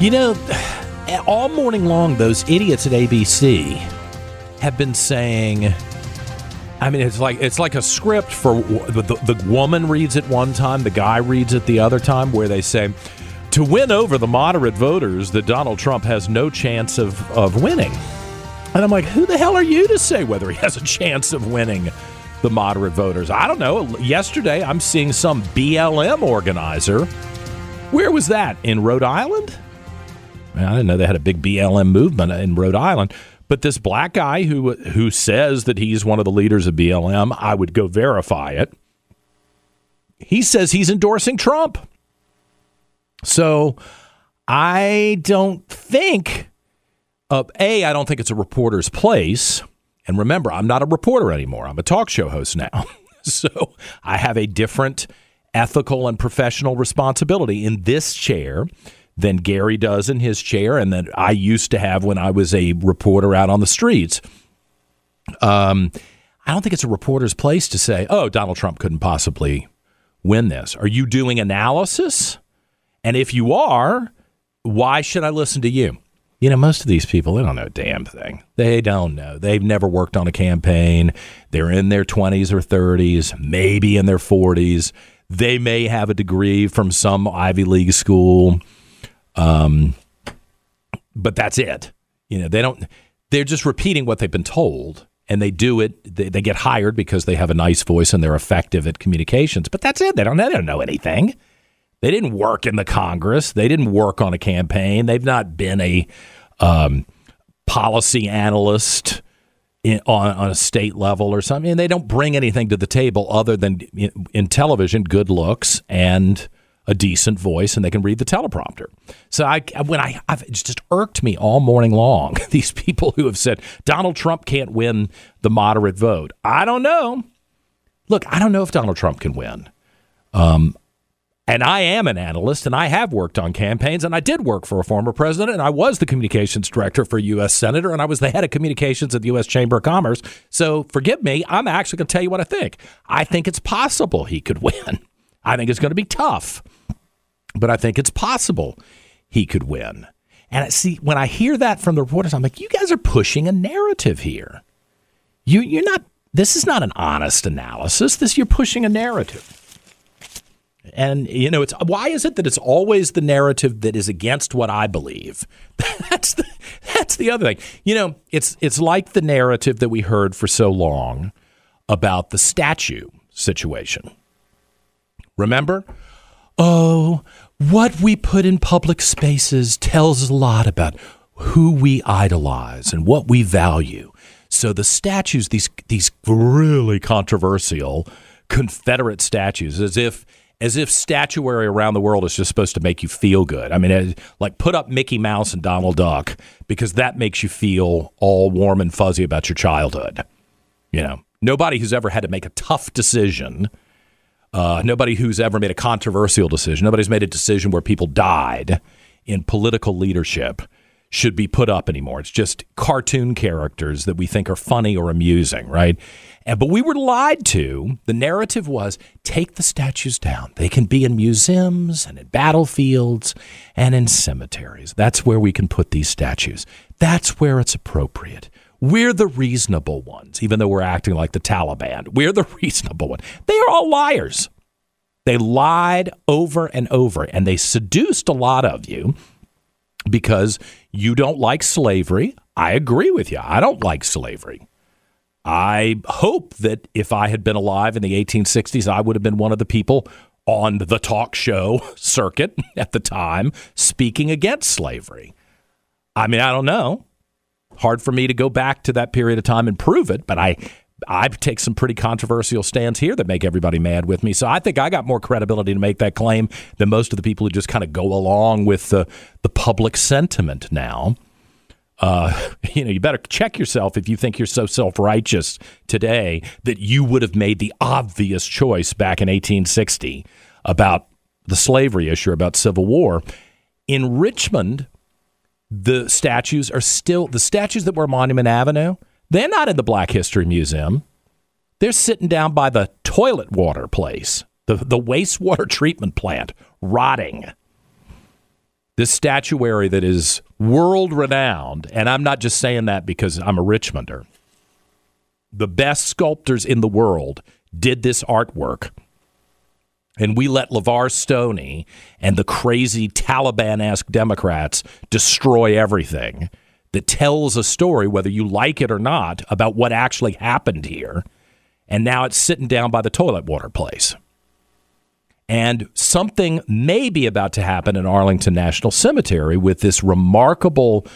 You know, all morning long, those idiots at ABC have been saying. I mean, it's like it's like a script for the, the, the woman reads it one time, the guy reads it the other time, where they say to win over the moderate voters that Donald Trump has no chance of of winning. And I'm like, who the hell are you to say whether he has a chance of winning the moderate voters? I don't know. Yesterday, I'm seeing some BLM organizer. Where was that? In Rhode Island? I didn't know they had a big BLM movement in Rhode Island. But this black guy who who says that he's one of the leaders of BLM, I would go verify it. He says he's endorsing Trump. So I don't think uh, a I don't think it's a reporter's place. And remember, I'm not a reporter anymore. I'm a talk show host now. so I have a different ethical and professional responsibility in this chair than Gary does in his chair and that I used to have when I was a reporter out on the streets. Um, I don't think it's a reporter's place to say, oh, Donald Trump couldn't possibly win this. Are you doing analysis? And if you are, why should I listen to you? You know, most of these people, they don't know a damn thing. They don't know. They've never worked on a campaign. They're in their 20s or 30s, maybe in their 40s. They may have a degree from some Ivy League school. Um, but that's it. You know, they don't, they're just repeating what they've been told and they do it. They, they get hired because they have a nice voice and they're effective at communications. But that's it. They don't, they don't know anything. They didn't work in the Congress. They didn't work on a campaign. They've not been a um, policy analyst in, on, on a state level or something. And they don't bring anything to the table other than in, in television, good looks and a decent voice, and they can read the teleprompter. So I, when I, I've, it's just irked me all morning long. These people who have said Donald Trump can't win the moderate vote. I don't know. Look, I don't know if Donald Trump can win. Um, and I am an analyst and I have worked on campaigns and I did work for a former president and I was the communications director for a U.S. Senator and I was the head of communications at the U.S. Chamber of Commerce. So forgive me, I'm actually going to tell you what I think. I think it's possible he could win. I think it's going to be tough, but I think it's possible he could win. And see when I hear that from the reporters, I'm like, you guys are pushing a narrative here. You, you're not. This is not an honest analysis. This you're pushing a narrative. And you know, it's why is it that it's always the narrative that is against what I believe? that's the that's the other thing. You know, it's it's like the narrative that we heard for so long about the statue situation. Remember? Oh, what we put in public spaces tells a lot about who we idolize and what we value. So the statues, these these really controversial Confederate statues, as if as if statuary around the world is just supposed to make you feel good. I mean, like put up Mickey Mouse and Donald Duck because that makes you feel all warm and fuzzy about your childhood. You know, nobody who's ever had to make a tough decision, uh, nobody who's ever made a controversial decision, nobody's made a decision where people died in political leadership should be put up anymore. It's just cartoon characters that we think are funny or amusing, right? And, but we were lied to. The narrative was take the statues down. They can be in museums and in battlefields and in cemeteries. That's where we can put these statues. That's where it's appropriate. We're the reasonable ones, even though we're acting like the Taliban. We're the reasonable one. They are all liars. They lied over and over, and they seduced a lot of you because you don't like slavery. I agree with you. I don't like slavery. I hope that if I had been alive in the 1860s, I would have been one of the people on the talk show circuit at the time speaking against slavery. I mean, I don't know. Hard for me to go back to that period of time and prove it, but I I take some pretty controversial stands here that make everybody mad with me. So I think I got more credibility to make that claim than most of the people who just kind of go along with the the public sentiment now. Uh, you know, you better check yourself if you think you're so self righteous today that you would have made the obvious choice back in 1860 about the slavery issue, about Civil War. In Richmond, the statues are still the statues that were Monument Avenue. They're not in the Black History Museum. They're sitting down by the toilet water place, the, the wastewater treatment plant, rotting. This statuary that is world renowned, and I'm not just saying that because I'm a Richmonder. The best sculptors in the world did this artwork. And we let LeVar Stoney and the crazy Taliban esque Democrats destroy everything that tells a story, whether you like it or not, about what actually happened here. And now it's sitting down by the toilet water place. And something may be about to happen in Arlington National Cemetery with this remarkable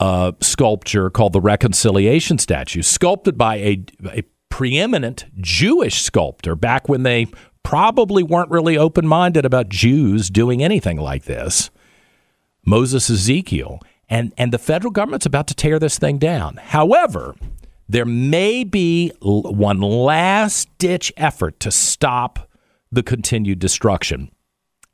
uh, sculpture called the Reconciliation Statue, sculpted by a, a preeminent Jewish sculptor back when they probably weren't really open minded about Jews doing anything like this. Moses Ezekiel. And, and the federal government's about to tear this thing down. However, there may be one last ditch effort to stop the continued destruction.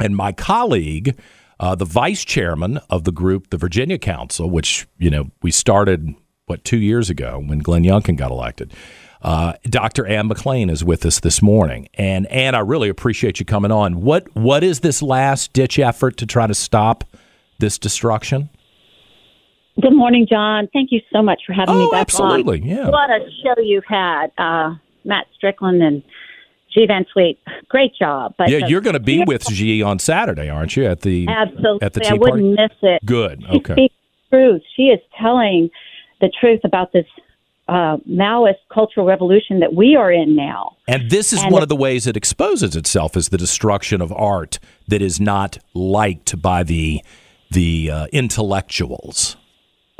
And my colleague, uh, the vice chairman of the group, the Virginia Council, which you know we started what two years ago when Glenn Youngkin got elected. Uh, Dr. Ann McLean is with us this morning, and Ann, I really appreciate you coming on. What what is this last ditch effort to try to stop this destruction? Good morning, John. Thank you so much for having oh, me back absolutely. on. Yeah. What a show you've had, uh, Matt Strickland and G Van Sweet. Great job. But yeah, you're going to be with G on Saturday, aren't you? At the absolutely. At the tea I wouldn't miss it. Good. She okay. Speaks truth. She is telling the truth about this uh, Maoist cultural revolution that we are in now. And this is and one of the ways it exposes itself is the destruction of art that is not liked by the the uh, intellectuals.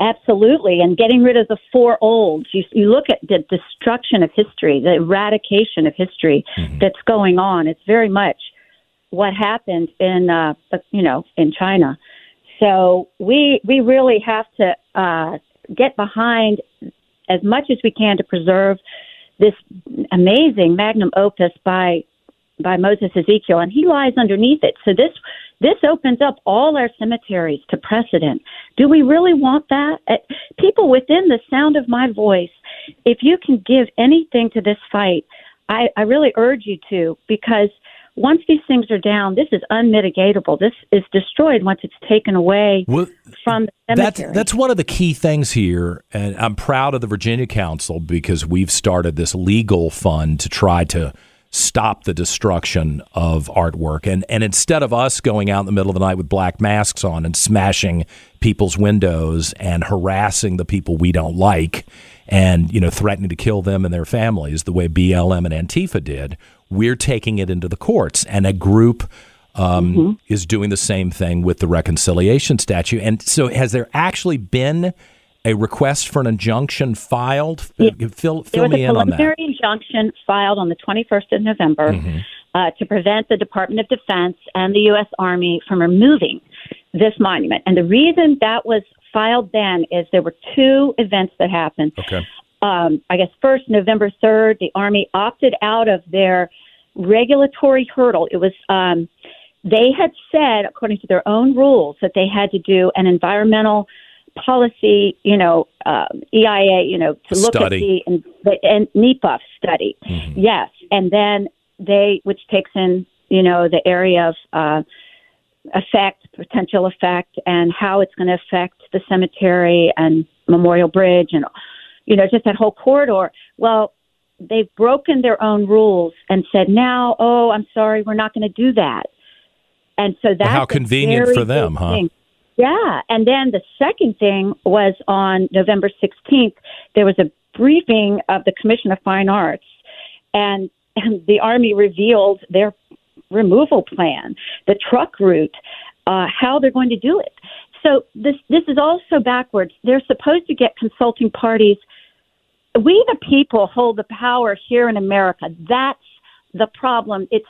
Absolutely, and getting rid of the four olds. You, you look at the destruction of history, the eradication of history mm-hmm. that's going on. It's very much what happened in, uh, you know, in China. So we we really have to uh, get behind as much as we can to preserve this amazing magnum opus by by Moses Ezekiel, and he lies underneath it. So this this opens up all our cemeteries to precedent. Do we really want that? Uh, people within the sound of my voice, if you can give anything to this fight, I, I really urge you to, because once these things are down, this is unmitigatable. This is destroyed once it's taken away well, from the cemetery. That's, that's one of the key things here, and I'm proud of the Virginia Council because we've started this legal fund to try to – stop the destruction of artwork. And and instead of us going out in the middle of the night with black masks on and smashing people's windows and harassing the people we don't like and you know threatening to kill them and their families the way BLM and Antifa did, we're taking it into the courts and a group um, mm-hmm. is doing the same thing with the reconciliation statute. And so has there actually been a request for an injunction filed? Yeah. Fill, fill me in on that. There was a preliminary injunction filed on the 21st of November mm-hmm. uh, to prevent the Department of Defense and the U.S. Army from removing this monument. And the reason that was filed then is there were two events that happened. Okay. Um, I guess first, November 3rd, the Army opted out of their regulatory hurdle. It was. Um, they had said, according to their own rules, that they had to do an environmental policy, you know, uh, EIA, you know, to look study. at the and, the and NEPA study. Mm-hmm. Yes, and then they, which takes in, you know, the area of uh, effect, potential effect, and how it's going to affect the cemetery and Memorial Bridge, and you know, just that whole corridor. Well, they've broken their own rules and said now, oh, I'm sorry, we're not going to do that. And so that's how convenient for them, huh? thing. Yeah, and then the second thing was on November 16th. There was a briefing of the Commission of Fine Arts, and, and the Army revealed their removal plan, the truck route, uh, how they're going to do it. So this this is also backwards. They're supposed to get consulting parties. We the people hold the power here in America. That's the problem. It's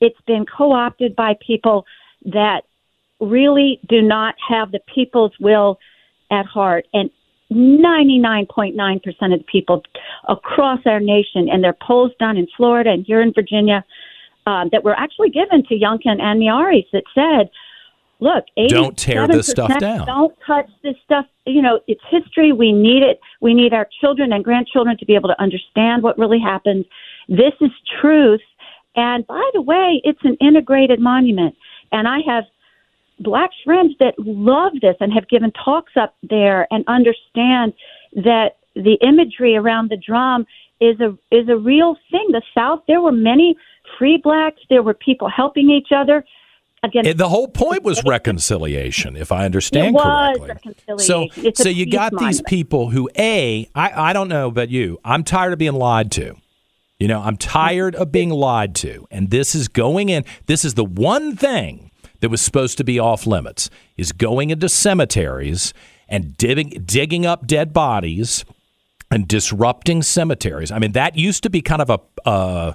it's been co-opted by people that really do not have the people's will at heart and 99.9% of the people across our nation and their polls done in Florida and here in Virginia uh, that were actually given to Youngkin and Miyares that said look, Don't tear this stuff down. Don't touch this stuff. You know, it's history. We need it. We need our children and grandchildren to be able to understand what really happened. This is truth. And by the way, it's an integrated monument. And I have black friends that love this and have given talks up there and understand that the imagery around the drum is a is a real thing. The South, there were many free blacks. There were people helping each other. Again, And the whole point was reconciliation, if I understand It correctly. So, It's so you got these people who, a, I, I don't know about you. I'm tired of being lied to. You know, I'm tired of being lied to, and this is going in. This is the one thing that was supposed to be off limits is going into cemeteries and digging, digging up dead bodies and disrupting cemeteries. I mean, that used to be kind of a uh,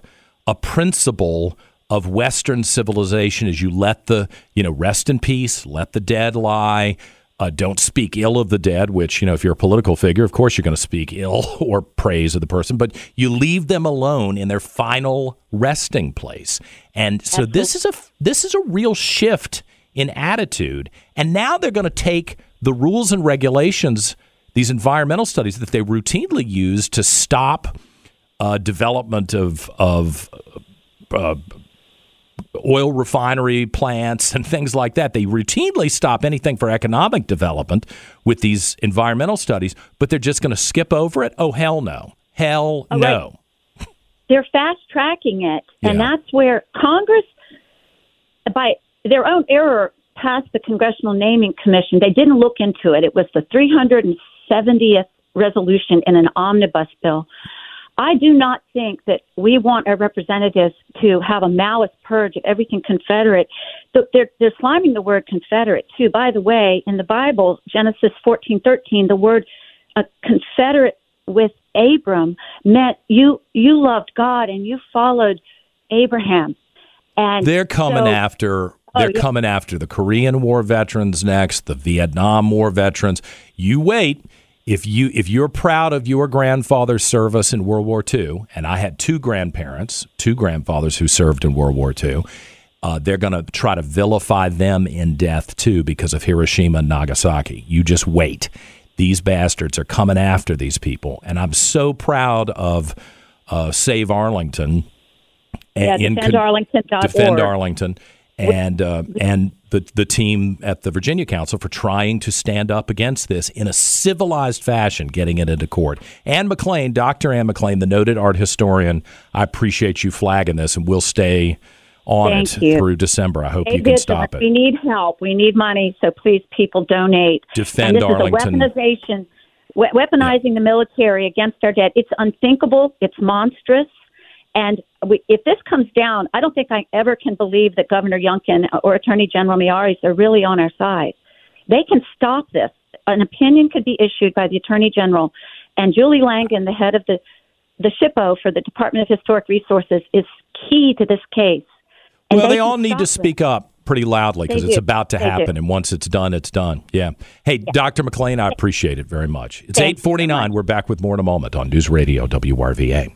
a principle of Western civilization: is you let the you know rest in peace, let the dead lie. Uh, don't speak ill of the dead, which, you know, if you're a political figure, of course you're going to speak ill or praise of the person, but you leave them alone in their final resting place. And so this is a this is a real shift in attitude. And now they're going to take the rules and regulations, these environmental studies that they routinely use to stop uh, development of of uh, oil refinery plants and things like that. They routinely stop anything for economic development with these environmental studies, but they're just going to skip over it. Oh hell no, hell no. they're fast tracking it, and Yeah. that's where Congress, by their own error, passed the Congressional Naming Commission. They didn't look into it. It was the 370th resolution in an omnibus bill. I do not think that we want our representatives to have a malice purge of everything Confederate. Th- They're, they're sliming the word Confederate too. By the way, in the Bible, Genesis fourteen thirteen, the word uh, Confederate with Abram meant you you loved God and you followed Abraham. And They're coming so- after Oh, they're yeah. coming after the Korean War veterans next, the Vietnam War veterans. You wait. If you if you're proud of your grandfather's service in World War II, and I had two grandparents, two grandfathers who served in World War II, uh, they're going to try to vilify them in death too because of Hiroshima and Nagasaki. You just wait. These bastards are coming after these people, and I'm so proud of uh, Save Arlington. Yeah, defendarlington.org. Defend Arlington, and uh, and the the team at the Virginia Council for trying to stand up against this in a civilized fashion, getting it into court. Ann McLean, Dr. Ann McLean, the noted art historian, I appreciate you flagging this, and we'll stay on Thank it you. through December. I hope It you can stop it. We need help. We need money. So please, people, donate. Defend and this Arlington. is a weaponization, we- weaponizing the military against our dead. It's unthinkable. It's monstrous. And we, if this comes down, I don't think I ever can believe that Governor Youngkin or Attorney General Miyares are really on our side. They can stop this. An opinion could be issued by the Attorney General, and Julie Langan, the head of the the SHPO for the Department of Historic Resources, is key to this case. And well, they can all need to this. speak up pretty loudly because it's do. about to They do. happen, and once it's done, it's done. Yeah. Hey, Dr. McLean, I appreciate it very much. It's eight forty nine. We're back with more in a moment on News Radio WRVA.